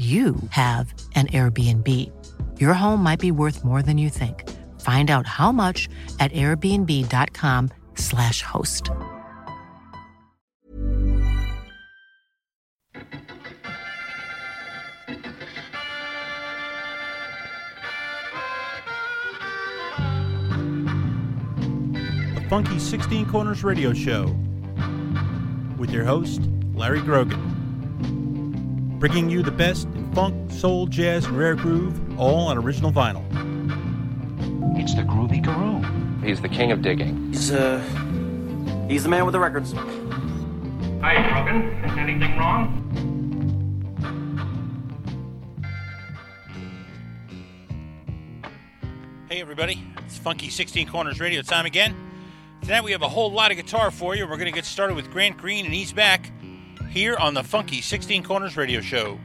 you have an Airbnb. Your home might be worth more than you think. Find out how much at airbnb.com/slash host. The Funky 16 Corners Radio Show with your host, Larry Grogan. Bringing you the best in funk, soul, jazz, and rare groove, all on original vinyl. It's the Groovy Guru. He's the king of digging. He's, uh, he's the man with the records. Hi, Brogan. Anything wrong? Hey, everybody. It's Funky 16 Corners Radio time again. Tonight we have a whole lot of guitar for you. We're going to get started with Grant Green and Ease Back here on the Funky 16 Corners Radio Show.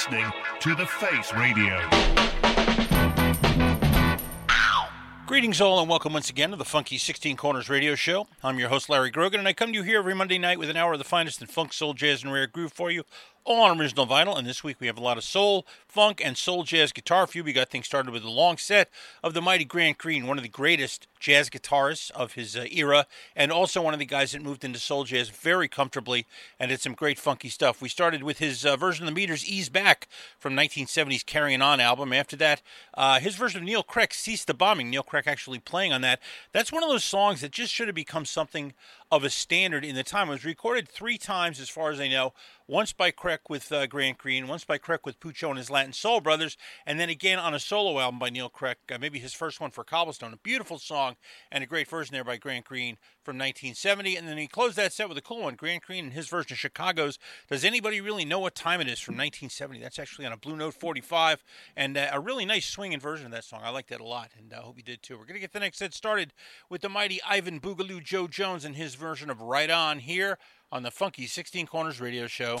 Listening to The Face Radio. Greetings, all, and welcome once again to the Funky 16 Corners radio show. I'm your host, Larry Grogan, and I come to you here every Monday night with an hour of the finest in funk, soul, jazz, and rare groove for you, all on original vinyl. And this week we have a lot of soul, funk, and soul jazz guitar for you. We got things started with a long set of the mighty Grant Green, one of the greatest jazz guitarists of his uh, era, and also one of the guys that moved into soul jazz very comfortably and did some great funky stuff. We started with his uh, version of the Meters Ease Back from 1970's Carrying On album. After that, uh, his version of Neal Creque Cease the Bombing. Neal Creque actually playing on that. That's one of those songs that just should have become something of a standard in the time. It was recorded three times, as far as I know. Once by Creque with uh, Grant Green, once by Creque with Pucho and his Latin Soul Brothers, and then again on a solo album by Neal Creque, uh, maybe his first one for Cobblestone. A beautiful song and a great version there by Grant Green from 1970. And then he closed that set with a cool one, Grant Green and his version of Chicago's Does Anybody Really Know What Time It Is from 1970. That's actually on a Blue Note 45, and uh, a really nice swinging version of that song. I like that a lot, and I uh, hope you did too. We're going to get the next set started with the mighty Ivan Boogaloo Joe Jones and his version of Right On here on the Funky 16 Corners radio show.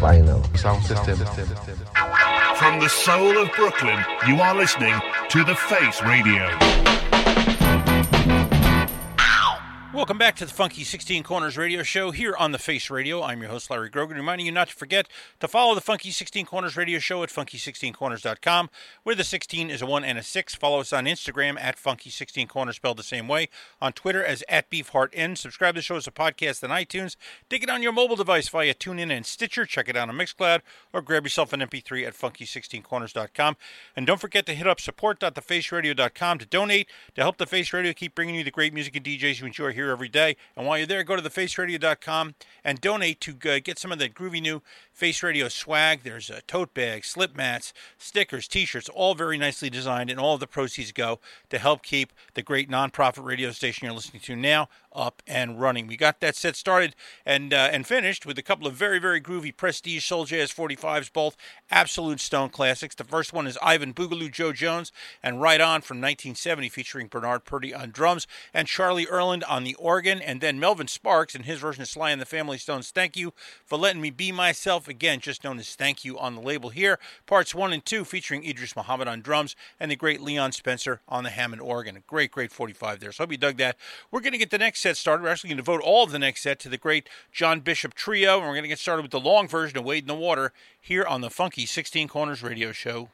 Final sound system. From the soul of Brooklyn, you are listening to The Face Radio. Welcome back to the Funky 16 Corners Radio Show here on the Face Radio. I'm your host, Larry Grogan, reminding you not to forget to follow the Funky 16 Corners Radio Show at funky16corners.com, where the 16 is a 1 and a 6. Follow us on Instagram at Funky16Corners, spelled the same way, on Twitter as at BeefHeartN. Subscribe to the show as a podcast on iTunes. Dig it on your mobile device via TuneIn and Stitcher. Check it out on Mixcloud, or grab yourself an MP3 at Funky16Corners.com. And don't forget to hit up support.thefaceradio.com to donate to help the Face Radio keep bringing you the great music and DJs you enjoy here every day. And while you're there, go to thefaceradio.com and donate to uh, get some of that groovy new Face Radio swag. There's uh, tote bags, slip mats, stickers, t-shirts, all very nicely designed, and all of the proceeds go to help keep the great nonprofit radio station you're listening to now up and running. We got that set started and uh, and finished with a couple of very very groovy prestige soul jazz 45s, both absolute stone classics. The first one is Ivan Boogaloo Joe Jones and Right On from 1970, featuring Bernard Purdie on drums and Charlie Earland on the organ, and then Melvin Sparks and his version of Sly and the Family Stones. Thank you for letting me be myself again, just known as Thank You on the label here. Parts one and two featuring Idris Muhammad on drums and the great Leon Spencer on the Hammond organ. A great great 45 there. So hope you dug that. We're going to get the next set started. We're actually going to devote all of the next set to the great John Bishop Trio, and we're going to get started with the long version of Wade in the Water here on the Funky 16 Corners Radio Show.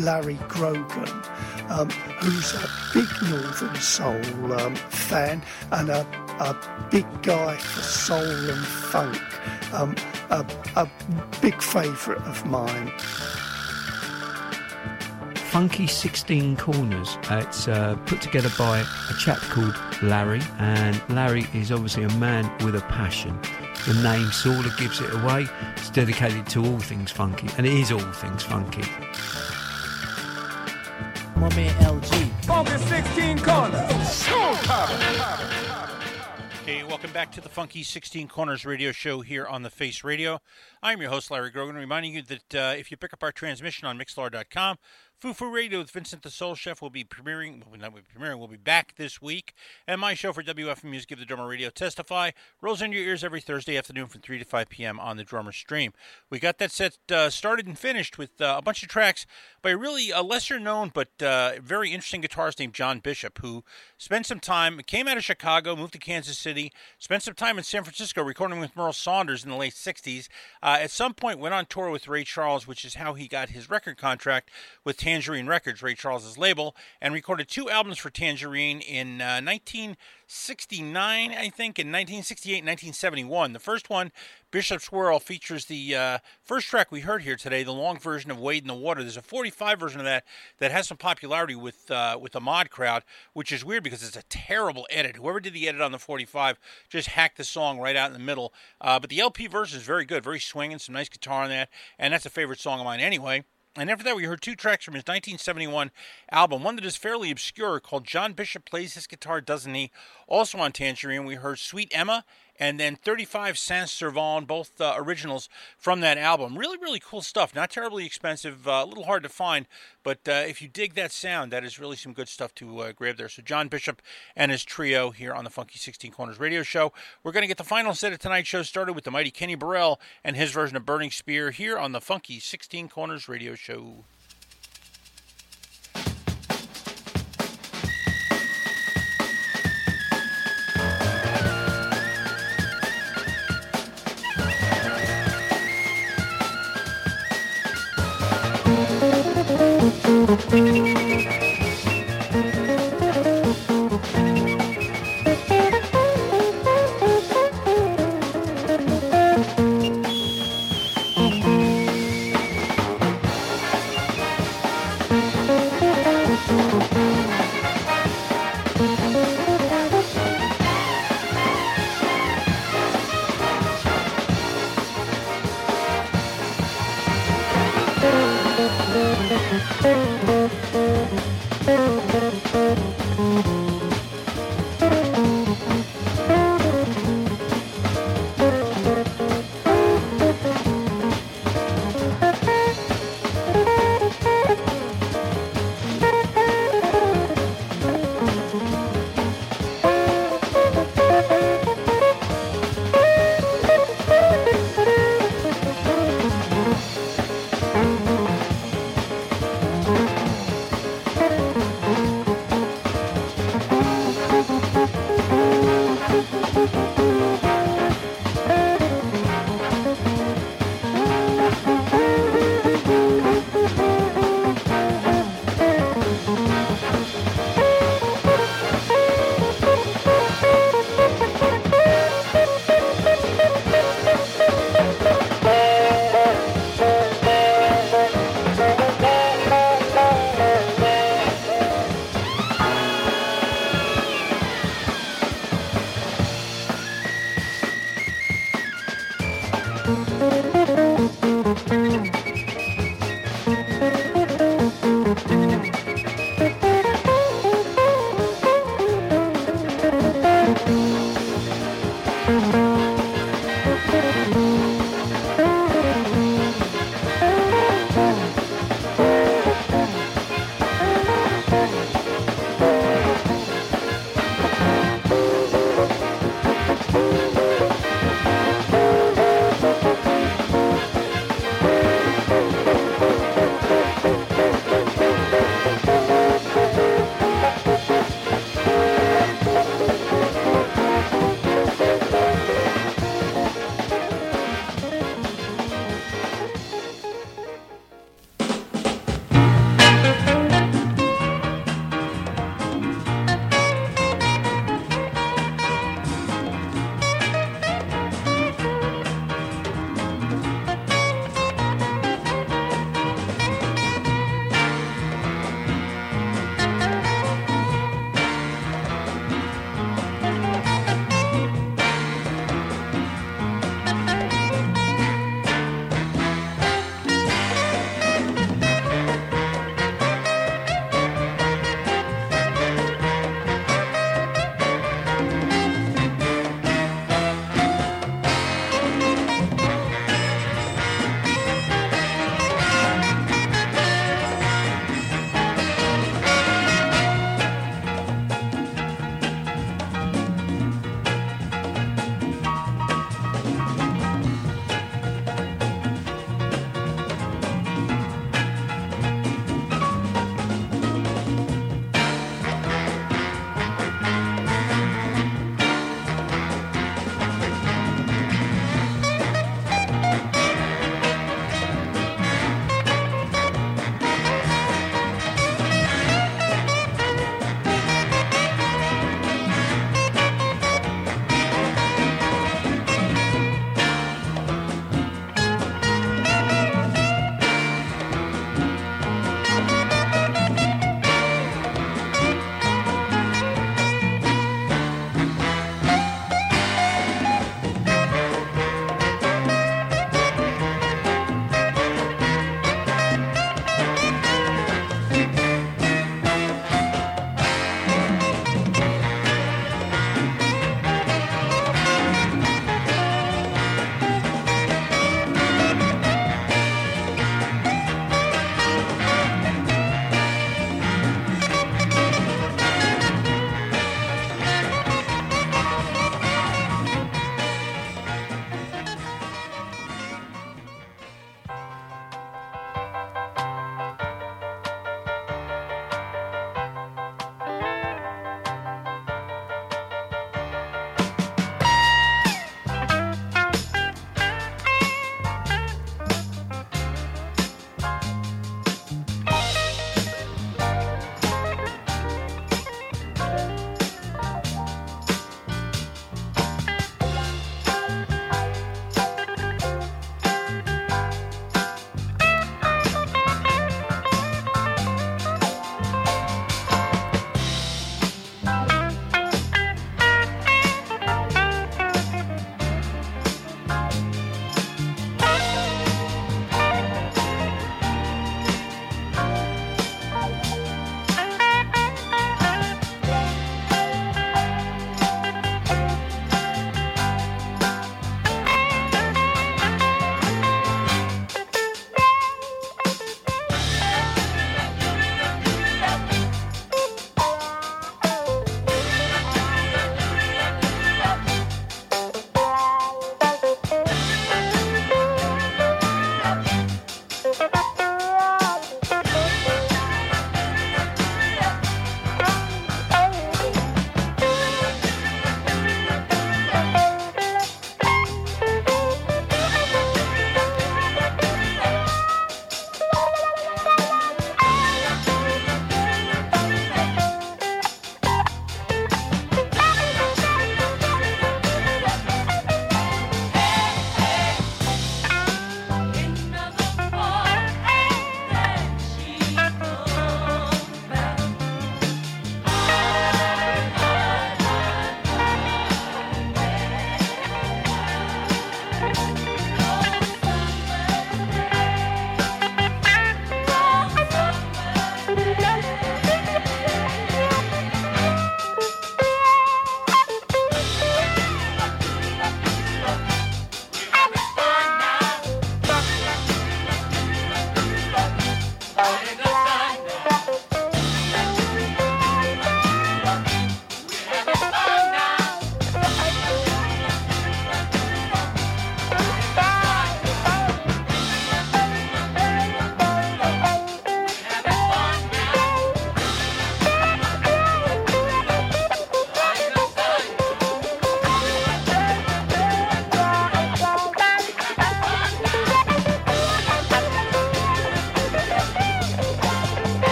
Larry Grogan, um, who's a big Northern Soul um, fan and a, a, big guy for soul and funk, um, a, a big favourite of mine. Funky 16 Corners. Uh, it's uh, put together by a chap called Larry, and Larry is obviously a man with a passion. The name sort of gives it away. It's dedicated to all things funky, and it is all things funky. My man LG. Funky 16 Corners. Okay, welcome back to the Funky 16 Corners radio show here on the Face Radio. I'm your host, Larry Grogan, reminding you that uh, if you pick up our transmission on Mixlr.com, Fufu Radio with Vincent the Soul Chef will be premiering, well, not premiering, will be back this week. And my show for WFMU's Give the Drummer Radio Testify rolls in your ears every Thursday afternoon from 3 to 5 p.m. on the Drummer Stream. We got that set uh, started and finished with uh, a bunch of tracks by a really a lesser known but uh, very interesting guitarist named John Bishop, who spent some time, came out of Chicago, moved to Kansas City, spent some time in San Francisco recording with Merl Saunders in the late 60s. Uh, at some point, went on tour with Ray Charles, which is how he got his record contract with Tangerine Records, Ray Charles's label, and recorded two albums for Tangerine in uh, 1969, I think, in 1968 and 1971. The first one, Bishop's Whirl, features the uh, first track we heard here today, the long version of Wade in the Water. There's a 45 version of that that has some popularity with uh, with the mod crowd, which is weird because it's a terrible edit. Whoever did the edit on the 45 just hacked the song right out in the middle. Uh, but the LP version is very good, very swinging, some nice guitar on that, and that's a favorite song of mine anyway. And after that, we heard two tracks from his 1971 album, one that is fairly obscure called John Bishop Plays His Guitar, Doesn't He? Also on Tangerine, we heard Sweet Emma and then 35 Saint Servant, both uh, originals from that album. Really, really cool stuff. Not terribly expensive, uh, a little hard to find, but uh, if you dig that sound, that is really some good stuff to uh, grab there. So, John Bishop and his trio here on the Funky 16 Corners radio show. We're going to get the final set of tonight's show started with the mighty Kenny Burrell and his version of Burning Spear here on the Funky 16 Corners radio show.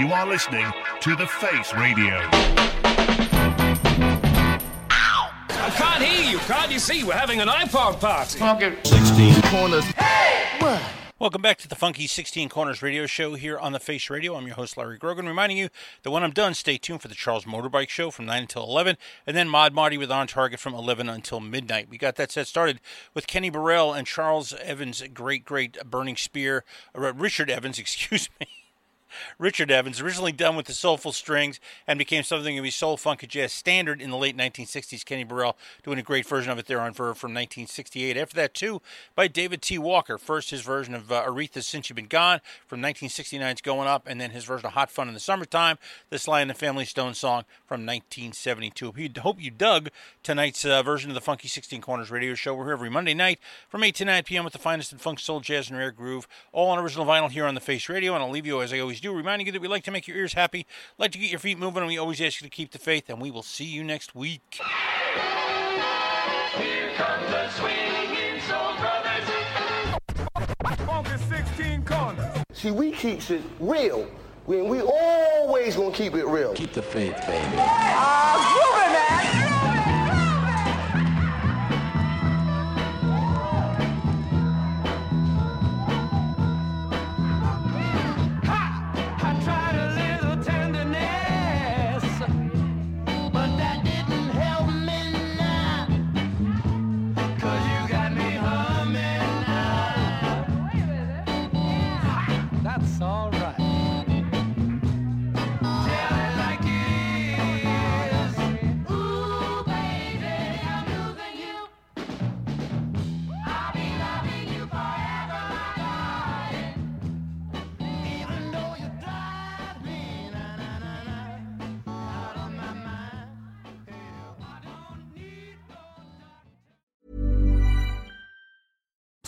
You are listening to The Face Radio. I can't hear you. Can't you see? We're having an iPod party. Okay. 16 corners. What? Welcome back to the Funky 16 Corners radio show here on the Face Radio. I'm your host, Larry Grogan, reminding you that when I'm done, stay tuned for the Charles Motorbike Show from 9 until 11, and then Mod Marty with On Target from 11 until midnight. We got that set started with Kenny Burrell and Charles Evans' great, great Burning Spear, uh, Richard Evans, excuse me. Richard Evans, originally done with the soulful strings and became something of a soul funk jazz standard in the late 1960s. Kenny Burrell doing a great version of it there on Verve from 1968. After that, too, by David T. Walker. First, his version of uh, Aretha's Since You've Been Gone from 1969's Going Up, and then his version of Hot Fun in the Summertime, the Sly and the Family Stone song from 1972. We hope you dug tonight's uh, version of the Funky 16 Corners radio show. We're here every Monday night from 8 to 9 p.m. with the finest in funk, soul, jazz, and rare groove, all on original vinyl here on the Face Radio. And I'll leave you, as I always do, reminding you that we like to make your ears happy, like to get your feet moving, and we always ask you to keep the faith. And we will see you next week. Here come the swinging soul brothers. Funky 16 corners. See, we keeps it real. We, we always gonna keep it real. Keep the faith, baby. Ah, groovy,